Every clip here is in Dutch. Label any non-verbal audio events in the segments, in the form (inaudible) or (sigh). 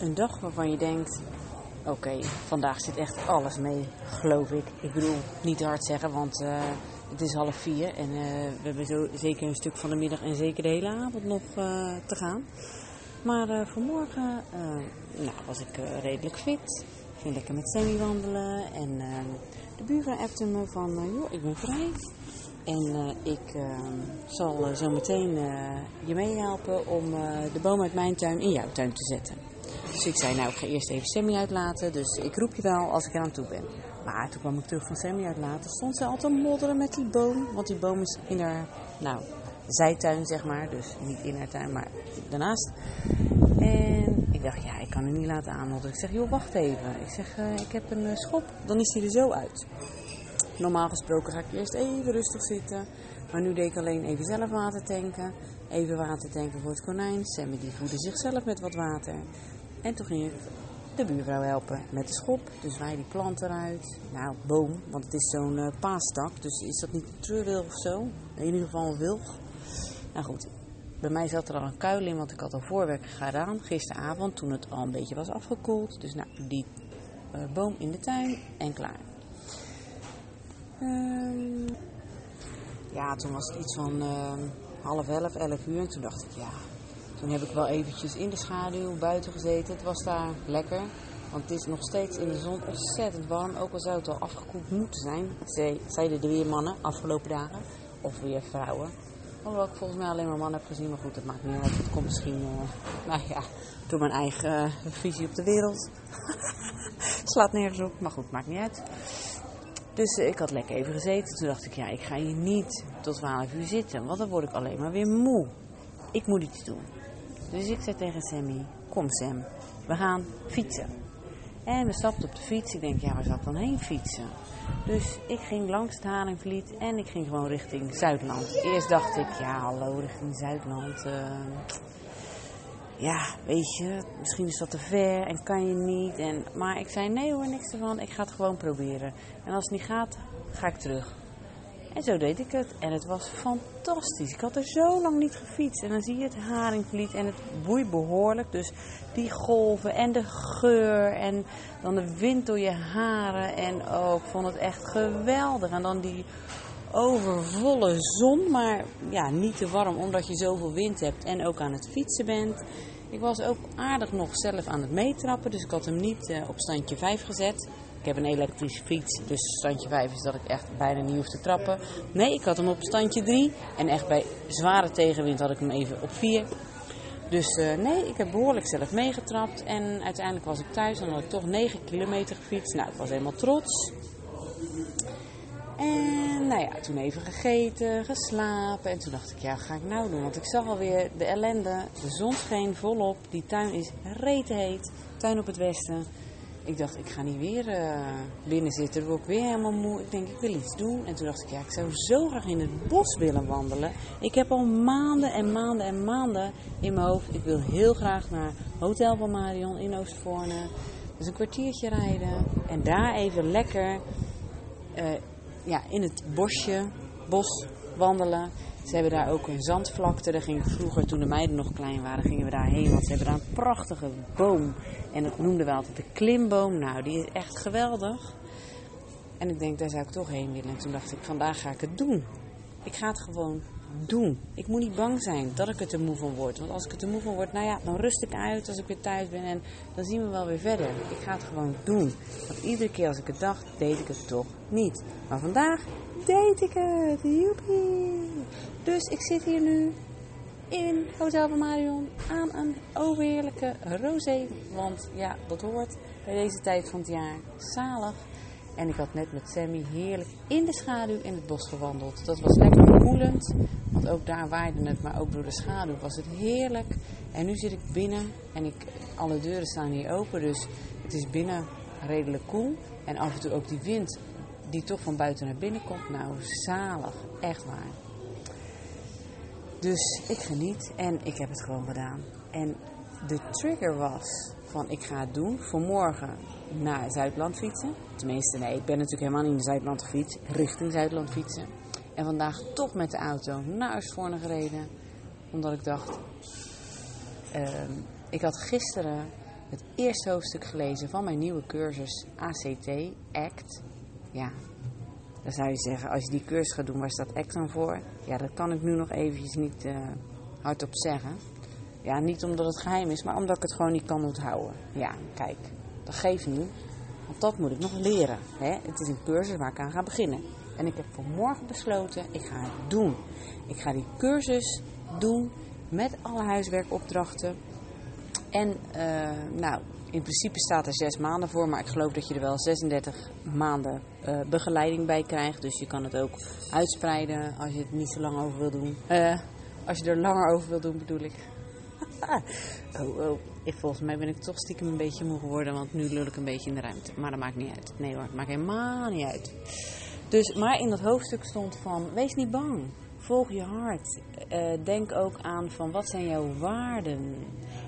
Een dag waarvan je denkt, oké, vandaag zit echt alles mee, geloof ik. Ik bedoel, niet te hard zeggen, want uh, het is half vier en uh, we hebben zo zeker een stuk van de middag en zeker de hele avond nog uh, te gaan. Maar vanmorgen nou, was ik redelijk fit. Ik ging lekker met Sammy wandelen en de buurvrouw appte me van, joh, ik ben vrij. En ik zal zo meteen je meehelpen om de boom uit mijn tuin in jouw tuin te zetten. Dus ik zei, nou, ik ga eerst even Sammy uitlaten. Dus ik roep je wel als ik eraan toe ben. Maar toen kwam ik terug van Sammy uitlaten. Stond ze al te modderen met die boom. Want die boom is in haar, nou, zijtuin, zeg maar. Dus niet in haar tuin, maar daarnaast. En ik dacht, ja, ik kan hem niet laten aanmodderen. Ik zeg, joh, wacht even. Ik zeg, uh, ik heb een uh, schop. Dan is hij er zo uit. Normaal gesproken ga ik eerst even rustig zitten. Maar nu deed ik alleen even zelf water tanken. Even water tanken voor het konijn. Sammy die voedde zichzelf met wat water. En toen ging ik de buurvrouw helpen met de schop. Dus wij die plant eruit. Nou, boom, want het is zo'n uh, paastak. Dus is dat niet treurwilg of zo? In ieder geval een wilg. Nou goed, bij mij zat er al een kuil in, want ik had al voorwerk gedaan gisteravond toen het al een beetje was afgekoeld. Dus nou, die uh, boom in de tuin en klaar. Um, ja, toen was het iets van uh, half elf, elf uur. En toen dacht ik, ja, toen heb ik wel eventjes in de schaduw buiten gezeten. Het was daar lekker. Want het is nog steeds in de zon ontzettend warm. Ook al zou het al afgekoeld moeten zijn. Zeiden de weermannen afgelopen dagen. Of weer vrouwen. Hoewel ik volgens mij alleen maar mannen heb gezien. Maar goed, dat maakt niet uit. Het komt misschien, uh, nou ja, door mijn eigen uh, visie op de wereld. (laughs) Slaat nergens op. Maar goed, maakt niet uit. Dus uh, ik had lekker even gezeten. Toen dacht ik, ja, ik ga hier niet tot 12 uur zitten. Want dan word ik alleen maar weer moe. Ik moet iets doen. Dus ik zei tegen Sammy, kom Sam, we gaan fietsen. En we stapten op de fiets. Ik denk, ja, waar zal ik dan heen fietsen? Dus ik ging langs het Haringvliet en ik ging gewoon richting Zuidland. Eerst dacht ik, ja, hallo, richting Zuidland. Uh, ja, weet je, misschien is dat te ver en kan je niet. En, maar ik zei, nee hoor, niks ervan. Ik ga het gewoon proberen. En als het niet gaat, ga ik terug. En zo deed ik het. En het was fantastisch. Ik had er zo lang niet gefietst. En dan zie je het haringvliet en het boeit behoorlijk. Dus die golven en de geur en dan de wind door je haren. En oh, ik vond het echt geweldig. En dan die overvolle zon, maar ja, niet te warm omdat je zoveel wind hebt en ook aan het fietsen bent. Ik was ook aardig nog zelf aan het meetrappen, dus ik had hem niet uh, op standje 5 gezet. Heb een elektrische fiets, dus standje 5 is dat ik echt bijna niet hoef te trappen. Nee, ik had hem op standje 3 en echt bij zware tegenwind had ik hem even op 4. Dus uh, nee, ik heb behoorlijk zelf meegetrapt en uiteindelijk was ik thuis en had ik toch 9 kilometer gefietst. Nou, ik was helemaal trots. En nou ja, toen even gegeten, geslapen. En toen dacht ik, ja, wat ga ik nou doen? Want ik zag alweer de ellende. De zon scheen volop. Die tuin is rete heet. Tuin op het westen. Ik dacht, ik ga niet weer uh, binnen zitten. Dan word ik weer helemaal moe. Ik denk, ik wil iets doen. En toen dacht ik, ja, ik zou zo graag in het bos willen wandelen. Ik heb al maanden en maanden en maanden in mijn hoofd. Ik wil heel graag naar Hotel van Marion in Oostvoorne. Dus een kwartiertje rijden. En daar even lekker... Uh, ja, in het bosje, bos wandelen. Ze hebben daar ook een zandvlakte. Daar gingen vroeger, toen de meiden nog klein waren, gingen we daarheen. Want ze hebben daar een prachtige boom. En dat noemden we altijd de klimboom. Nou, die is echt geweldig. En ik denk, daar zou ik toch heen willen. En toen dacht ik, vandaag ga ik het doen. Ik ga het gewoon doen. Ik moet niet bang zijn dat ik er te moe van word. Want als ik er te moe van word, nou ja, dan rust ik uit als ik weer thuis ben. En dan zien we wel weer verder. Ik ga het gewoon doen. Want iedere keer als ik het dacht, deed ik het toch niet. Maar vandaag deed ik het. Joepie. Dus ik zit hier nu in Hotel van Marion aan een overheerlijke rosé. Want ja, dat hoort bij deze tijd van het jaar. Zalig. En ik had net met Sammy heerlijk in de schaduw in het bos gewandeld. Dat was lekker verkoelend, want ook daar waaide het, maar ook door de schaduw was het heerlijk. En nu zit ik binnen en ik, alle deuren staan hier open, dus het is binnen redelijk koel. En af en toe ook die wind die toch van buiten naar binnen komt. Nou, zalig, echt waar. Dus ik geniet en ik heb het gewoon gedaan. En de trigger was van ik ga het doen. Vanmorgen naar Zuidland fietsen. Tenminste, nee, ik ben natuurlijk helemaal niet in Zuidland gefietst. Richting Zuidland fietsen. En vandaag toch met de auto naar Oostvoorne gereden. Omdat ik dacht... Uh, ik had gisteren het eerste hoofdstuk gelezen van mijn nieuwe cursus ACT, ACT. Ja, dan zou je zeggen, als je die cursus gaat doen, waar staat ACT dan voor? Ja, dat kan ik nu nog eventjes niet uh, hardop zeggen. Ja, niet omdat het geheim is, maar omdat ik het gewoon niet kan onthouden. Ja, kijk, dat geeft niet. Want dat moet ik nog leren. Hè? Het is een cursus waar ik aan ga beginnen. En ik heb voor morgen besloten, ik ga het doen. Ik ga die cursus doen met alle huiswerkopdrachten. En uh, nou, in principe staat er zes maanden voor, maar ik geloof dat je er wel 36 maanden uh, begeleiding bij krijgt. Dus je kan het ook uitspreiden als je het niet zo lang over wil doen. Uh, als je er langer over wil doen, bedoel ik. Oh, oh. Ik, volgens mij ben ik toch stiekem een beetje moe geworden, want nu lul ik een beetje in de ruimte. Maar dat maakt niet uit. Nee hoor, het maakt helemaal niet uit. Dus, maar in dat hoofdstuk stond van, wees niet bang. Volg je hart. Uh, denk ook aan van, wat zijn jouw waarden?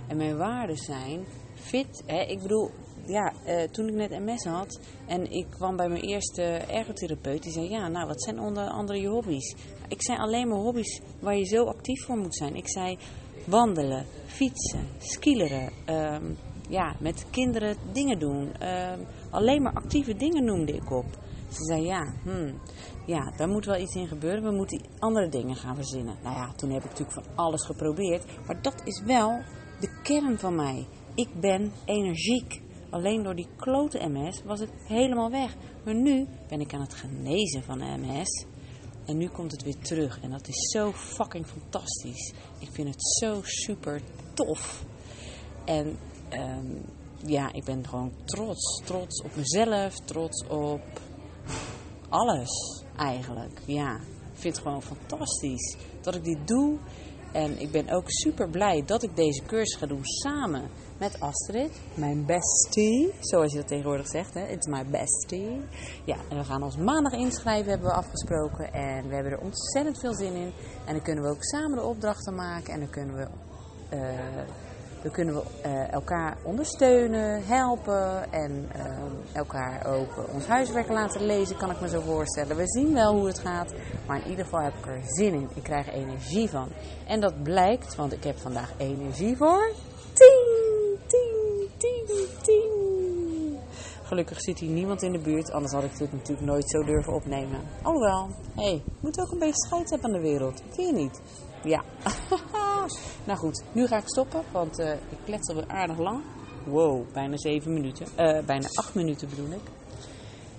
En mijn waarden zijn fit. Hè? Ik bedoel, ja, uh, toen ik net MS had en ik kwam bij mijn eerste ergotherapeut, die zei: Ja, nou, wat zijn onder andere je hobby's? Ik zei alleen maar hobby's waar je zo actief voor moet zijn. Ik zei: wandelen, fietsen, skileren, um, ja, met kinderen dingen doen. Um, alleen maar actieve dingen noemde ik op. Ze zei: Ja, hmm, ja, daar moet wel iets in gebeuren. We moeten andere dingen gaan verzinnen. Nou ja, toen heb ik natuurlijk van alles geprobeerd. Maar dat is wel de kern van mij. Ik ben energiek. Alleen door die klote MS was het helemaal weg. Maar nu ben ik aan het genezen van MS. En nu komt het weer terug. En dat is zo fucking fantastisch. Ik vind het zo super tof. En um, ja, ik ben gewoon trots. Trots op mezelf. Trots op alles eigenlijk. Ja, ik vind het gewoon fantastisch dat ik dit doe. En ik ben ook super blij dat ik deze cursus ga doen samen met Astrid, mijn bestie, zoals je dat tegenwoordig zegt. Hè? It's my bestie. Ja, en we gaan ons maandag inschrijven, hebben we afgesproken. En we hebben er ontzettend veel zin in. En dan kunnen we ook samen de opdrachten maken. En dan kunnen we, uh, dan kunnen we uh, elkaar ondersteunen, helpen. En uh, elkaar ook ons huiswerk laten lezen, kan ik me zo voorstellen. We zien wel hoe het gaat. Maar in ieder geval heb ik er zin in. Ik krijg er energie van. En dat blijkt, want ik heb vandaag energie voor 10 tien, tien. Gelukkig zit hier niemand in de buurt, anders had ik dit natuurlijk nooit zo durven opnemen. Alhoewel, hé, hey, moet ook een beetje scheid hebben aan de wereld. Vind je niet? Ja. (laughs) nou goed, nu ga ik stoppen, want uh, ik klets alweer aardig lang. Wow, bijna zeven minuten. Uh, bijna acht minuten bedoel ik.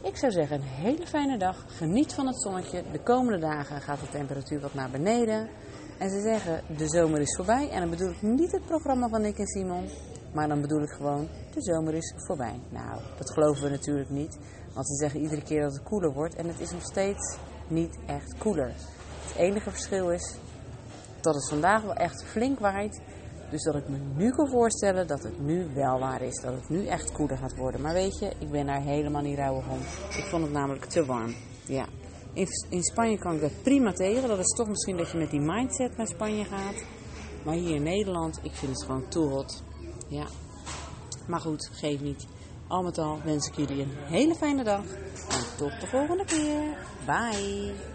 Ik zou zeggen, een hele fijne dag. Geniet van het zonnetje. De komende dagen gaat de temperatuur wat naar beneden. En ze zeggen, de zomer is voorbij. En dan bedoel ik niet het programma van Nick en Simon. Maar dan bedoel ik gewoon, de zomer is voorbij. Nou, dat geloven we natuurlijk niet. Want ze zeggen iedere keer dat het koeler wordt. En het is nog steeds niet echt koeler. Het enige verschil is dat het vandaag wel echt flink waait. Dus dat ik me nu kan voorstellen dat het nu wel waar is. Dat het nu echt koeler gaat worden. Maar weet je, ik ben daar helemaal niet rouwig om. Ik vond het namelijk te warm. Ja. In, in Spanje kan ik dat prima tegen. Dat is toch misschien dat je met die mindset naar Spanje gaat. Maar hier in Nederland, ik vind het gewoon te hot. Ja. Maar goed, geef niet. Al met al wens ik jullie een hele fijne dag. En tot de volgende keer. Bye.